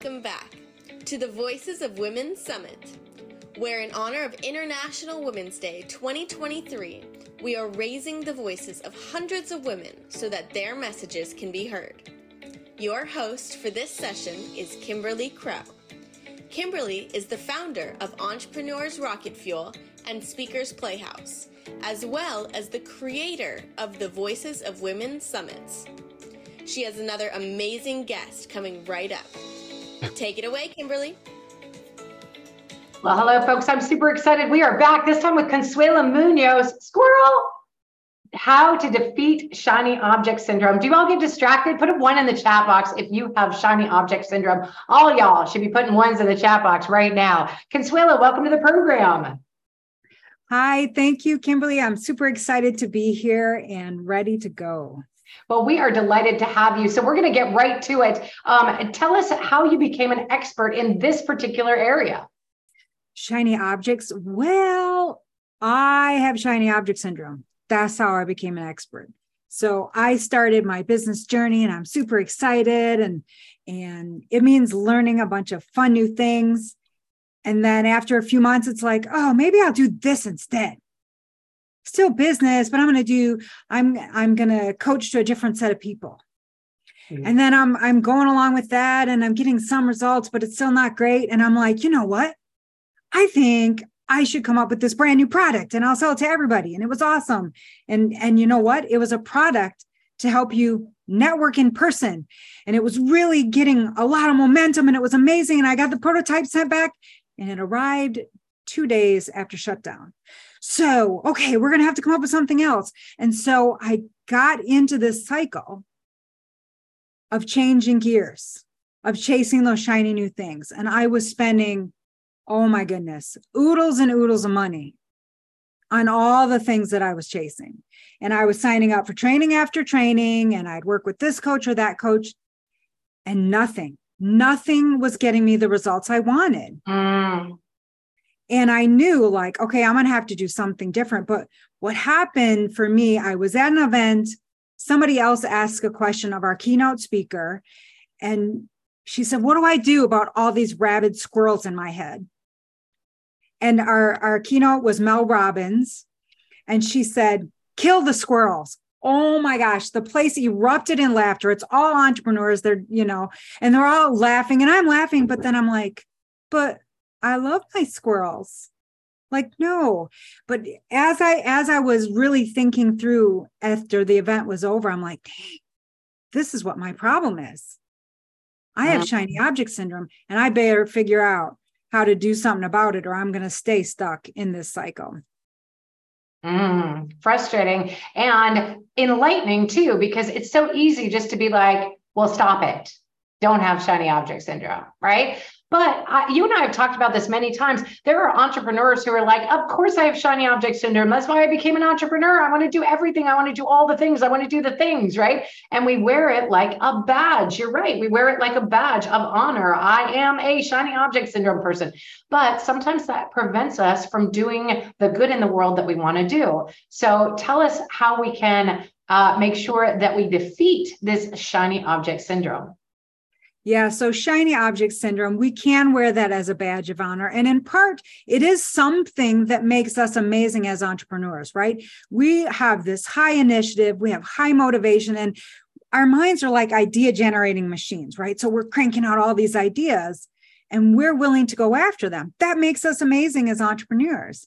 Welcome back to the Voices of Women Summit, where in honor of International Women's Day 2023, we are raising the voices of hundreds of women so that their messages can be heard. Your host for this session is Kimberly Crow. Kimberly is the founder of Entrepreneurs Rocket Fuel and Speakers Playhouse, as well as the creator of the Voices of Women Summits. She has another amazing guest coming right up. Take it away, Kimberly. Well, hello, folks. I'm super excited. We are back this time with Consuela Munoz. Squirrel. How to defeat shiny object syndrome. Do you all get distracted? Put a one in the chat box if you have shiny object syndrome. All y'all should be putting ones in the chat box right now. Consuela, welcome to the program. Hi, thank you, Kimberly. I'm super excited to be here and ready to go. Well, we are delighted to have you. So we're going to get right to it. Um, tell us how you became an expert in this particular area. Shiny objects. Well, I have shiny object syndrome. That's how I became an expert. So I started my business journey and I'm super excited and and it means learning a bunch of fun new things. And then after a few months it's like, "Oh, maybe I'll do this instead." Still business, but I'm going to do, I'm, I'm going to coach to a different set of people. Mm-hmm. And then I'm, I'm going along with that and I'm getting some results, but it's still not great. And I'm like, you know what? I think I should come up with this brand new product and I'll sell it to everybody. And it was awesome. And, and you know what? It was a product to help you network in person. And it was really getting a lot of momentum and it was amazing. And I got the prototype sent back and it arrived two days after shutdown. So, okay, we're going to have to come up with something else. And so I got into this cycle of changing gears, of chasing those shiny new things. And I was spending, oh my goodness, oodles and oodles of money on all the things that I was chasing. And I was signing up for training after training, and I'd work with this coach or that coach, and nothing, nothing was getting me the results I wanted. Mm. And I knew, like, okay, I'm going to have to do something different. But what happened for me, I was at an event, somebody else asked a question of our keynote speaker, and she said, What do I do about all these rabid squirrels in my head? And our, our keynote was Mel Robbins. And she said, Kill the squirrels. Oh my gosh, the place erupted in laughter. It's all entrepreneurs. They're, you know, and they're all laughing. And I'm laughing, but then I'm like, But I love my squirrels. Like no, but as I as I was really thinking through after the event was over, I'm like, dang, this is what my problem is. I have uh-huh. shiny object syndrome, and I better figure out how to do something about it, or I'm going to stay stuck in this cycle. Mm, frustrating and enlightening too, because it's so easy just to be like, well, stop it. Don't have shiny object syndrome, right? But I, you and I have talked about this many times. There are entrepreneurs who are like, Of course, I have shiny object syndrome. That's why I became an entrepreneur. I want to do everything. I want to do all the things. I want to do the things, right? And we wear it like a badge. You're right. We wear it like a badge of honor. I am a shiny object syndrome person. But sometimes that prevents us from doing the good in the world that we want to do. So tell us how we can uh, make sure that we defeat this shiny object syndrome. Yeah, so shiny object syndrome, we can wear that as a badge of honor. And in part, it is something that makes us amazing as entrepreneurs, right? We have this high initiative, we have high motivation, and our minds are like idea generating machines, right? So we're cranking out all these ideas and we're willing to go after them. That makes us amazing as entrepreneurs.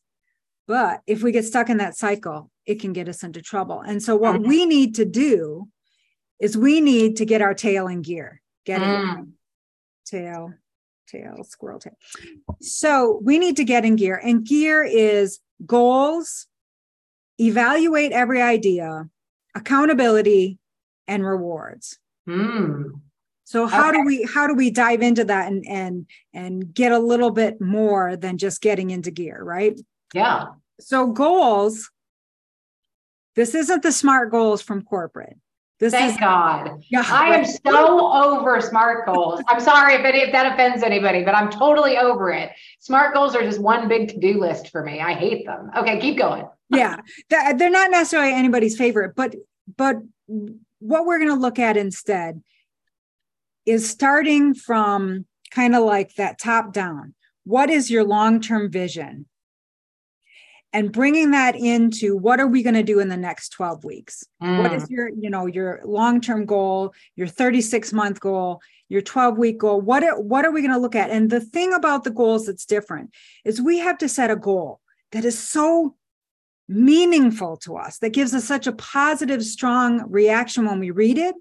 But if we get stuck in that cycle, it can get us into trouble. And so, what mm-hmm. we need to do is we need to get our tail in gear Get mm. Tail, tail, squirrel tail. So we need to get in gear. And gear is goals, evaluate every idea, accountability, and rewards. Mm. So how okay. do we how do we dive into that and and and get a little bit more than just getting into gear, right? Yeah. So goals this isn't the smart goals from corporate. This Thank is, God. Yeah, I am so over SMART goals. I'm sorry if, if that offends anybody, but I'm totally over it. SMART goals are just one big to do list for me. I hate them. Okay, keep going. yeah, they're not necessarily anybody's favorite, but but what we're going to look at instead is starting from kind of like that top down. What is your long term vision? And bringing that into what are we going to do in the next 12 weeks? Mm. What is your, you know, your long term goal, your 36 month goal, your 12 week goal? What are, what are we going to look at? And the thing about the goals that's different is we have to set a goal that is so meaningful to us, that gives us such a positive, strong reaction when we read it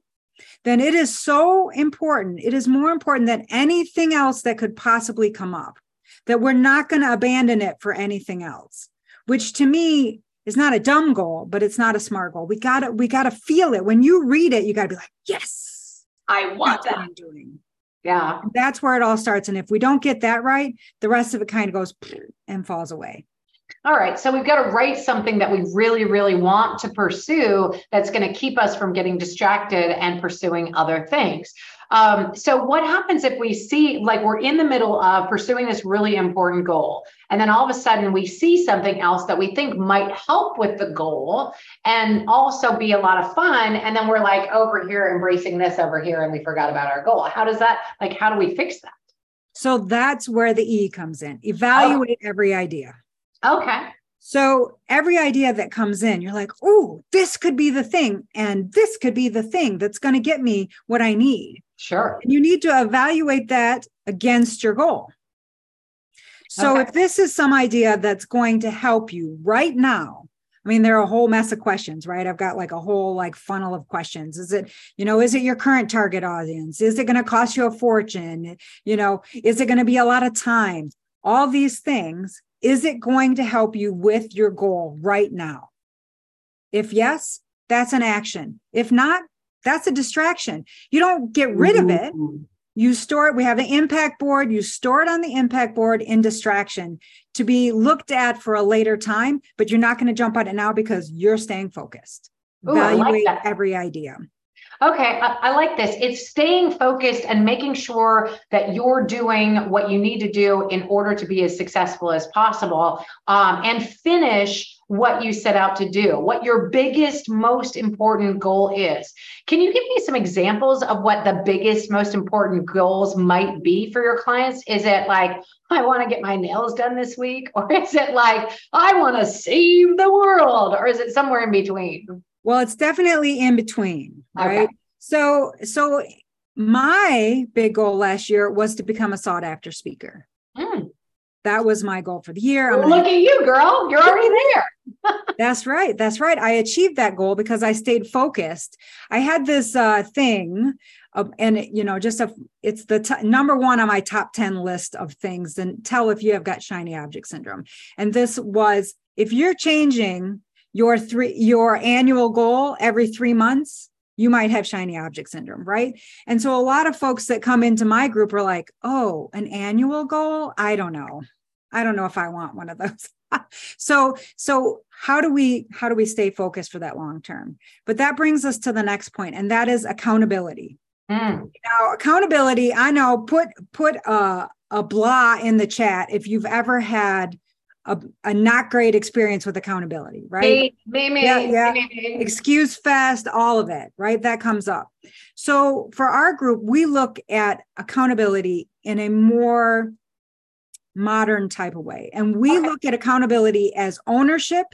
then it is so important. It is more important than anything else that could possibly come up, that we're not going to abandon it for anything else, which to me is not a dumb goal, but it's not a smart goal. We got to, we got to feel it. When you read it, you got to be like, yes, I want that. I'm doing. Yeah. That's where it all starts. And if we don't get that right, the rest of it kind of goes and falls away. All right. So we've got to write something that we really, really want to pursue that's going to keep us from getting distracted and pursuing other things. Um, so what happens if we see like we're in the middle of pursuing this really important goal and then all of a sudden we see something else that we think might help with the goal and also be a lot of fun and then we're like over here embracing this over here and we forgot about our goal how does that like how do we fix that so that's where the e comes in evaluate oh. every idea Okay. So every idea that comes in, you're like, oh, this could be the thing. And this could be the thing that's going to get me what I need. Sure. And you need to evaluate that against your goal. So okay. if this is some idea that's going to help you right now, I mean, there are a whole mess of questions, right? I've got like a whole like funnel of questions. Is it, you know, is it your current target audience? Is it going to cost you a fortune? You know, is it going to be a lot of time? All these things is it going to help you with your goal right now? If yes, that's an action. If not, that's a distraction. You don't get rid of it. Mm-hmm. You store it. We have an impact board. You store it on the impact board in distraction to be looked at for a later time, but you're not going to jump on it now because you're staying focused. Ooh, Evaluate like every idea. Okay, I, I, like this. It's staying focused and making sure that you're doing what you need to do in order to be as successful as possible um, and finish what you set out to do, what your biggest, most important goal is. Can you give me some examples of what the biggest, most important goals might be for your clients? Is it like, I want to get my nails done this week? Or is it like, I want to save the world? Or is it somewhere in between? Well, it's definitely in between, right? Okay. So, so my big goal last year was to become a sought after speaker. Mm. That was my goal for the year. Well, look at you, girl. You're already there. that's right. That's right. I achieved that goal because I stayed focused. I had this uh, thing, uh, and you know, just a, it's the t- number one on my top 10 list of things. And tell if you have got shiny object syndrome. And this was if you're changing your three your annual goal every three months you might have shiny object syndrome right? And so a lot of folks that come into my group are like oh an annual goal? I don't know. I don't know if i want one of those. So so how do we how do we stay focused for that long term? But that brings us to the next point and that is accountability. Mm. now accountability i know put put a, a blah in the chat if you've ever had a, a not great experience with accountability, right? Me, me, yeah, yeah. Me, me. Excuse fest, all of it, right? That comes up. So for our group, we look at accountability in a more modern type of way. And we okay. look at accountability as ownership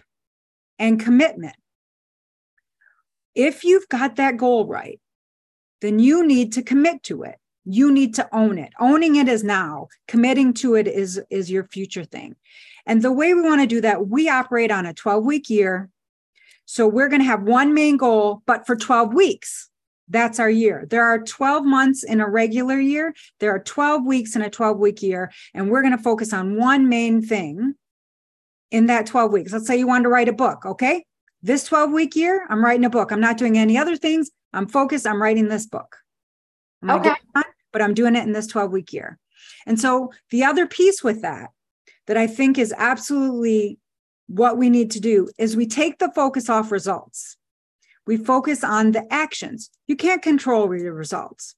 and commitment. If you've got that goal right, then you need to commit to it you need to own it owning it is now committing to it is is your future thing and the way we want to do that, we operate on a 12 week year. So we're going to have one main goal, but for 12 weeks. That's our year. There are 12 months in a regular year. There are 12 weeks in a 12 week year. And we're going to focus on one main thing in that 12 weeks. Let's say you want to write a book. Okay. This 12 week year, I'm writing a book. I'm not doing any other things. I'm focused. I'm writing this book. I'm okay. On, but I'm doing it in this 12 week year. And so the other piece with that that I think is absolutely what we need to do is we take the focus off results. We focus on the actions. You can't control your results.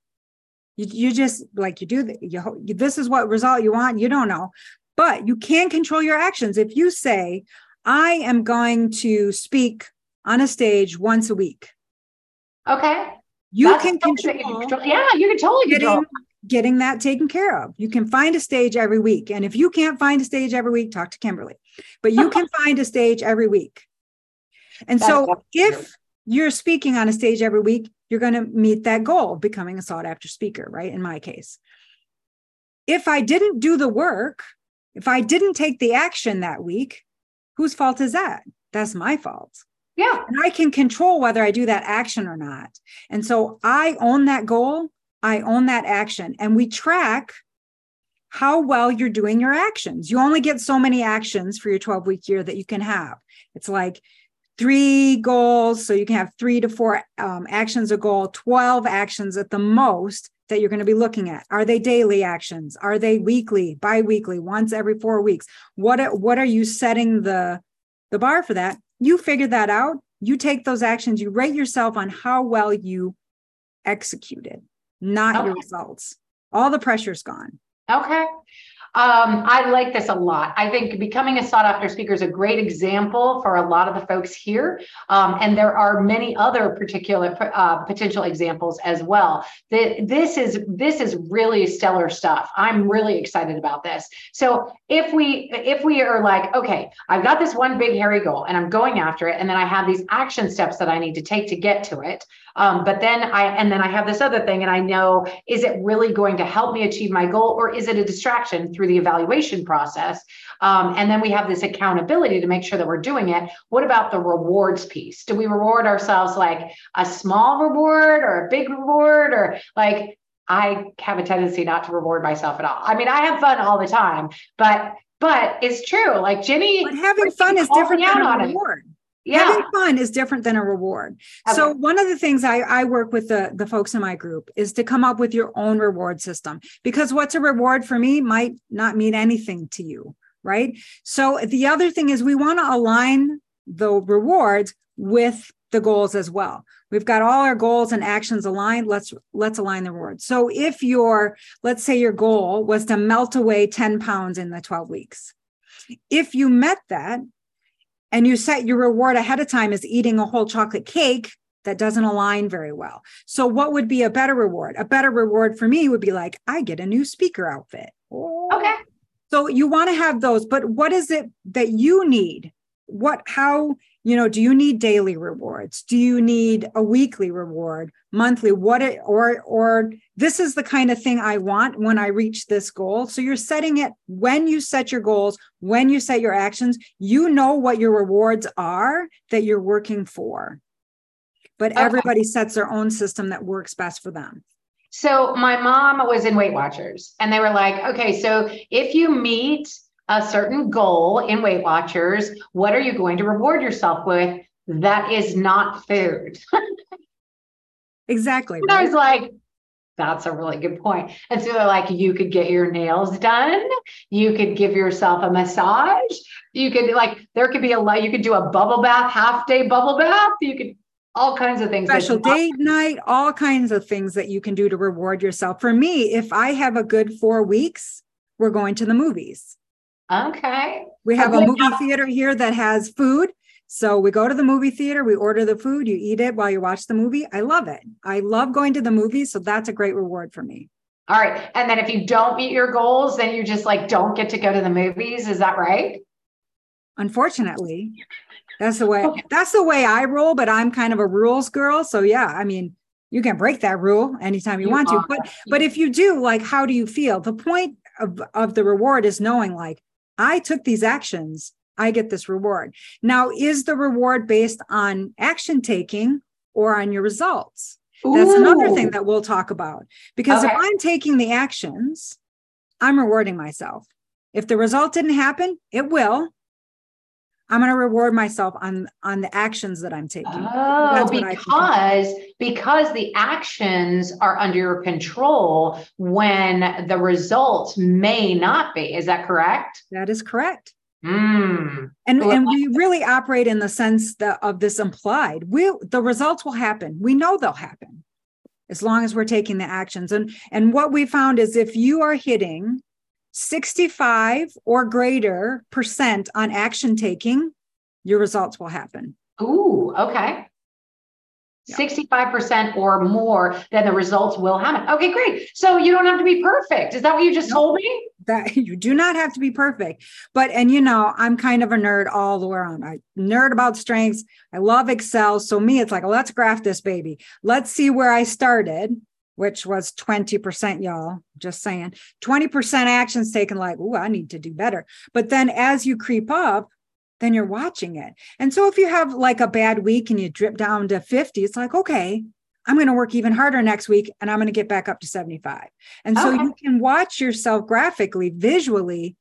You, you just like you do the, you, this is what result you want. You don't know, but you can control your actions. If you say, I am going to speak on a stage once a week. Okay. You That's can control, you control, Yeah, you can totally getting, control. Getting that taken care of. You can find a stage every week. And if you can't find a stage every week, talk to Kimberly. But you can find a stage every week. And That's so if you're speaking on a stage every week, you're going to meet that goal of becoming a sought after speaker, right? In my case. If I didn't do the work, if I didn't take the action that week, whose fault is that? That's my fault. Yeah. And I can control whether I do that action or not. And so I own that goal, I own that action, and we track how well you're doing your actions. You only get so many actions for your 12 week year that you can have. It's like three goals. So you can have three to four um, actions a goal, 12 actions at the most that you're going to be looking at. Are they daily actions? Are they weekly, bi-weekly, once every four weeks? What, what are you setting the, the bar for that? You figure that out. You take those actions, you rate yourself on how well you executed, not okay. your results. All the pressure's gone. Okay. Um, I like this a lot. I think becoming a sought after speaker is a great example for a lot of the folks here. Um, and there are many other particular uh, potential examples as well. The, this is this is really stellar stuff. I'm really excited about this. So if we if we are like, okay, I've got this one big hairy goal and I'm going after it, and then I have these action steps that I need to take to get to it. Um, but then I and then I have this other thing, and I know is it really going to help me achieve my goal, or is it a distraction through the evaluation process? Um, and then we have this accountability to make sure that we're doing it. What about the rewards piece? Do we reward ourselves like a small reward or a big reward, or like I have a tendency not to reward myself at all. I mean, I have fun all the time, but but it's true. Like Jenny, but having fun is different than a reward. Yeah. having fun is different than a reward. Okay. So one of the things I, I work with the, the folks in my group is to come up with your own reward system because what's a reward for me might not mean anything to you. Right. So the other thing is we want to align the rewards with the goals as well. We've got all our goals and actions aligned. Let's let's align the rewards. So if your let's say your goal was to melt away 10 pounds in the 12 weeks. If you met that, and you set your reward ahead of time as eating a whole chocolate cake that doesn't align very well. So, what would be a better reward? A better reward for me would be like, I get a new speaker outfit. Oh. Okay. So, you want to have those, but what is it that you need? What, how, you know do you need daily rewards? Do you need a weekly reward monthly what it, or or this is the kind of thing i want when i reach this goal. So you're setting it when you set your goals when you set your actions you know what your rewards are that you're working for. But okay. everybody sets their own system that works best for them. So my mom was in weight watchers and they were like okay so if you meet a certain goal in Weight Watchers, what are you going to reward yourself with? That is not food. exactly. And right? I was like, that's a really good point. And so they're like, you could get your nails done. You could give yourself a massage. You could like, there could be a, lot, you could do a bubble bath, half day bubble bath. You could, all kinds of things. Special date night, all kinds of things that you can do to reward yourself. For me, if I have a good four weeks, we're going to the movies. Okay. We have okay. a movie theater here that has food. So we go to the movie theater, we order the food, you eat it while you watch the movie. I love it. I love going to the movies. So that's a great reward for me. All right. And then if you don't meet your goals, then you just like don't get to go to the movies. Is that right? Unfortunately. That's the way that's the way I roll, but I'm kind of a rules girl. So yeah, I mean, you can break that rule anytime you, you want are. to. But but if you do, like how do you feel? The point of, of the reward is knowing like I took these actions, I get this reward. Now, is the reward based on action taking or on your results? Ooh. That's another thing that we'll talk about. Because okay. if I'm taking the actions, I'm rewarding myself. If the result didn't happen, it will. I'm going to reward myself on on the actions that I'm taking. Oh, because because the actions are under your control when the results may not be. Is that correct? That is correct. Mm. And and we really operate in the sense that, of this implied. We the results will happen. We know they'll happen as long as we're taking the actions. And and what we found is if you are hitting 65 or greater percent on action taking, your results will happen. Ooh, okay. 65% or more, then the results will happen. Okay, great. So you don't have to be perfect. Is that what you just told me? That you do not have to be perfect. But, and you know, I'm kind of a nerd all the way around. I nerd about strengths. I love Excel. So me, it's like, let's graph this baby. Let's see where I started, which was 20%, y'all. Just saying. 20% actions taken, like, oh, I need to do better. But then as you creep up, then you're watching it. And so if you have like a bad week and you drip down to 50, it's like, okay, I'm going to work even harder next week and I'm going to get back up to 75. And so okay. you can watch yourself graphically, visually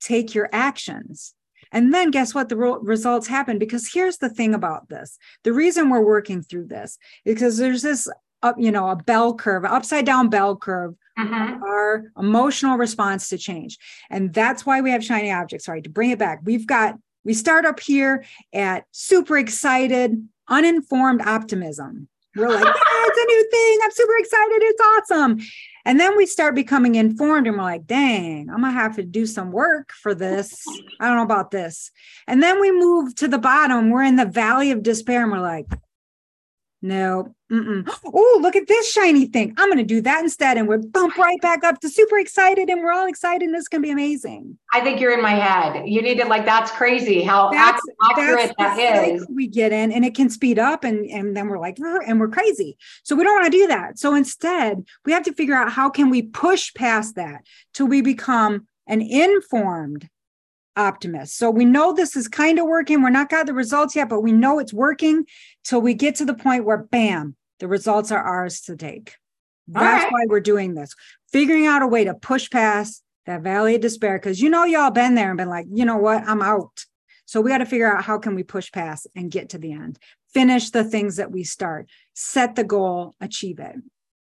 take your actions. And then guess what? The results happen because here's the thing about this. The reason we're working through this is because there's this up, you know, a bell curve, upside down bell curve Mm-hmm. our emotional response to change. And that's why we have shiny objects. Sorry, to bring it back, we've got we start up here at super excited, uninformed optimism. We're like, yeah, it's a new thing. I'm super excited. It's awesome. And then we start becoming informed and we're like, dang, I'm going to have to do some work for this. I don't know about this. And then we move to the bottom. We're in the valley of despair and we're like, no. Oh, look at this shiny thing. I'm going to do that instead. And we're bump right back up to super excited. And we're all excited. And this can be amazing. I think you're in my head. You need to like, that's crazy how that's, accurate that's that is. We get in and it can speed up and, and then we're like, and we're crazy. So we don't want to do that. So instead, we have to figure out how can we push past that till we become an informed optimist. So we know this is kind of working. We're not got the results yet, but we know it's working till we get to the point where bam, the results are ours to take. That's right. why we're doing this. Figuring out a way to push past that valley of despair because you know y'all been there and been like, you know what, I'm out. So we got to figure out how can we push past and get to the end. Finish the things that we start. Set the goal, achieve it.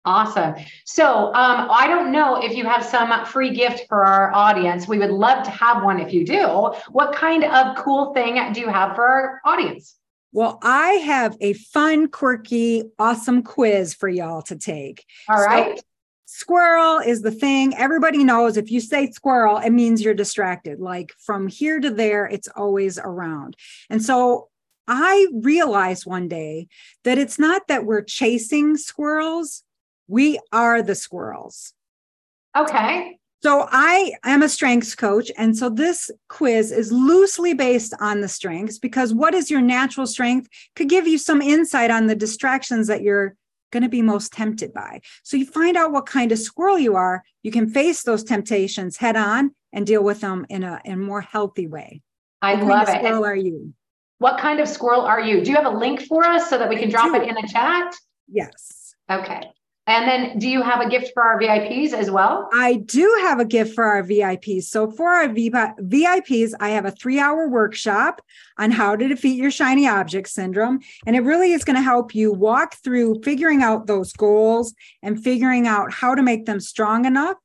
Awesome. So um, I don't know if you have some free gift for our audience. We would love to have one if you do. What kind of cool thing do you have for our audience? Well, I have a fun, quirky, awesome quiz for y'all to take. All right. So, squirrel is the thing. Everybody knows if you say squirrel, it means you're distracted. Like from here to there, it's always around. And so I realized one day that it's not that we're chasing squirrels, we are the squirrels. Okay. So I am a strengths coach. And so this quiz is loosely based on the strengths because what is your natural strength could give you some insight on the distractions that you're going to be most tempted by. So you find out what kind of squirrel you are, you can face those temptations head on and deal with them in a, in a more healthy way. I what love it. Squirrel are you? What kind of squirrel are you? Do you have a link for us so that we can drop it in the chat? Yes. Okay. And then do you have a gift for our VIPs as well? I do have a gift for our VIPs. So for our VIPs, I have a three hour workshop on how to defeat your shiny object syndrome. And it really is going to help you walk through figuring out those goals and figuring out how to make them strong enough.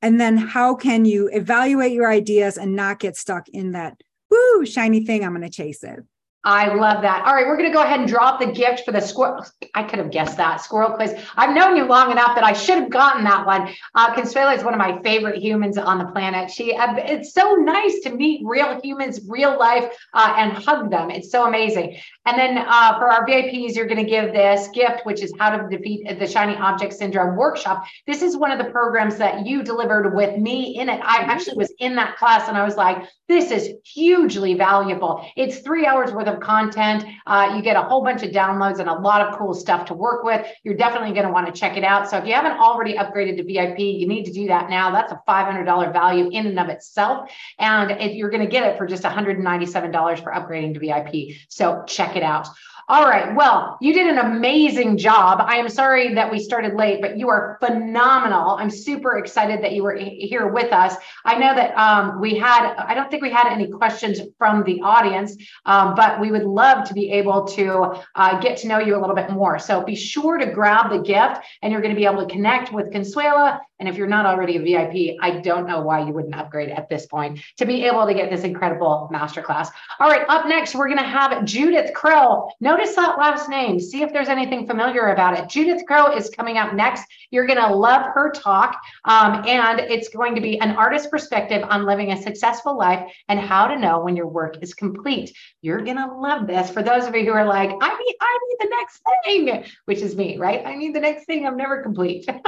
And then how can you evaluate your ideas and not get stuck in that, woo, shiny thing, I'm going to chase it. I love that. All right, we're going to go ahead and drop the gift for the squirrel. I could have guessed that squirrel quiz. I've known you long enough that I should have gotten that one. Uh, Consuela is one of my favorite humans on the planet. She, uh, it's so nice to meet real humans, real life, uh, and hug them. It's so amazing. And then uh, for our VIPs, you're going to give this gift, which is how to defeat the shiny object syndrome workshop. This is one of the programs that you delivered with me in it. I actually was in that class, and I was like, this is hugely valuable. It's three hours worth of of content. Uh, you get a whole bunch of downloads and a lot of cool stuff to work with. You're definitely going to want to check it out. So if you haven't already upgraded to VIP, you need to do that now. That's a $500 value in and of itself. And if you're going to get it for just $197 for upgrading to VIP. So check it out. All right. Well, you did an amazing job. I am sorry that we started late, but you are phenomenal. I'm super excited that you were here with us. I know that um, we had, I don't think we had any questions from the audience, um, but we would love to be able to uh, get to know you a little bit more. So be sure to grab the gift and you're going to be able to connect with Consuela. And if you're not already a VIP, I don't know why you wouldn't upgrade at this point to be able to get this incredible masterclass. All right. Up next, we're going to have Judith Krill. No notice that last name. See if there's anything familiar about it. Judith Crow is coming up next. You're going to love her talk. Um, and it's going to be an artist perspective on living a successful life and how to know when your work is complete. You're going to love this. For those of you who are like, I need, I need the next thing, which is me, right? I need the next thing. I'm never complete.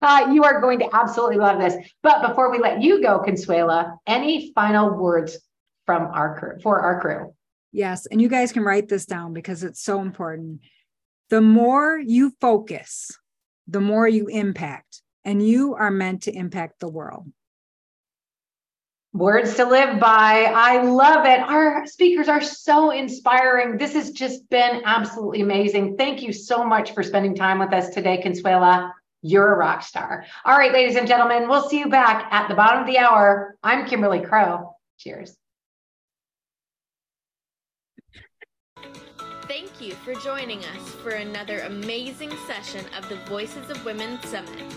Uh, you are going to absolutely love this. But before we let you go, Consuela, any final words from our crew for our crew? Yes. And you guys can write this down because it's so important. The more you focus, the more you impact, and you are meant to impact the world. Words to live by. I love it. Our speakers are so inspiring. This has just been absolutely amazing. Thank you so much for spending time with us today, Consuela. You're a rock star. All right, ladies and gentlemen, we'll see you back at the bottom of the hour. I'm Kimberly Crow. Cheers. Thank you for joining us for another amazing session of the Voices of Women Summit,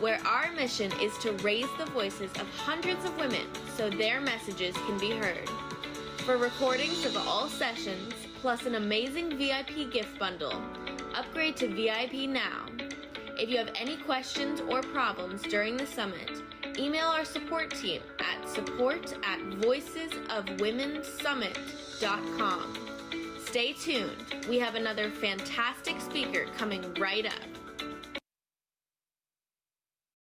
where our mission is to raise the voices of hundreds of women so their messages can be heard. For recordings of all sessions, plus an amazing VIP gift bundle, upgrade to VIP now if you have any questions or problems during the summit, email our support team at support at voicesofwomensummit.com. Stay tuned. We have another fantastic speaker coming right up.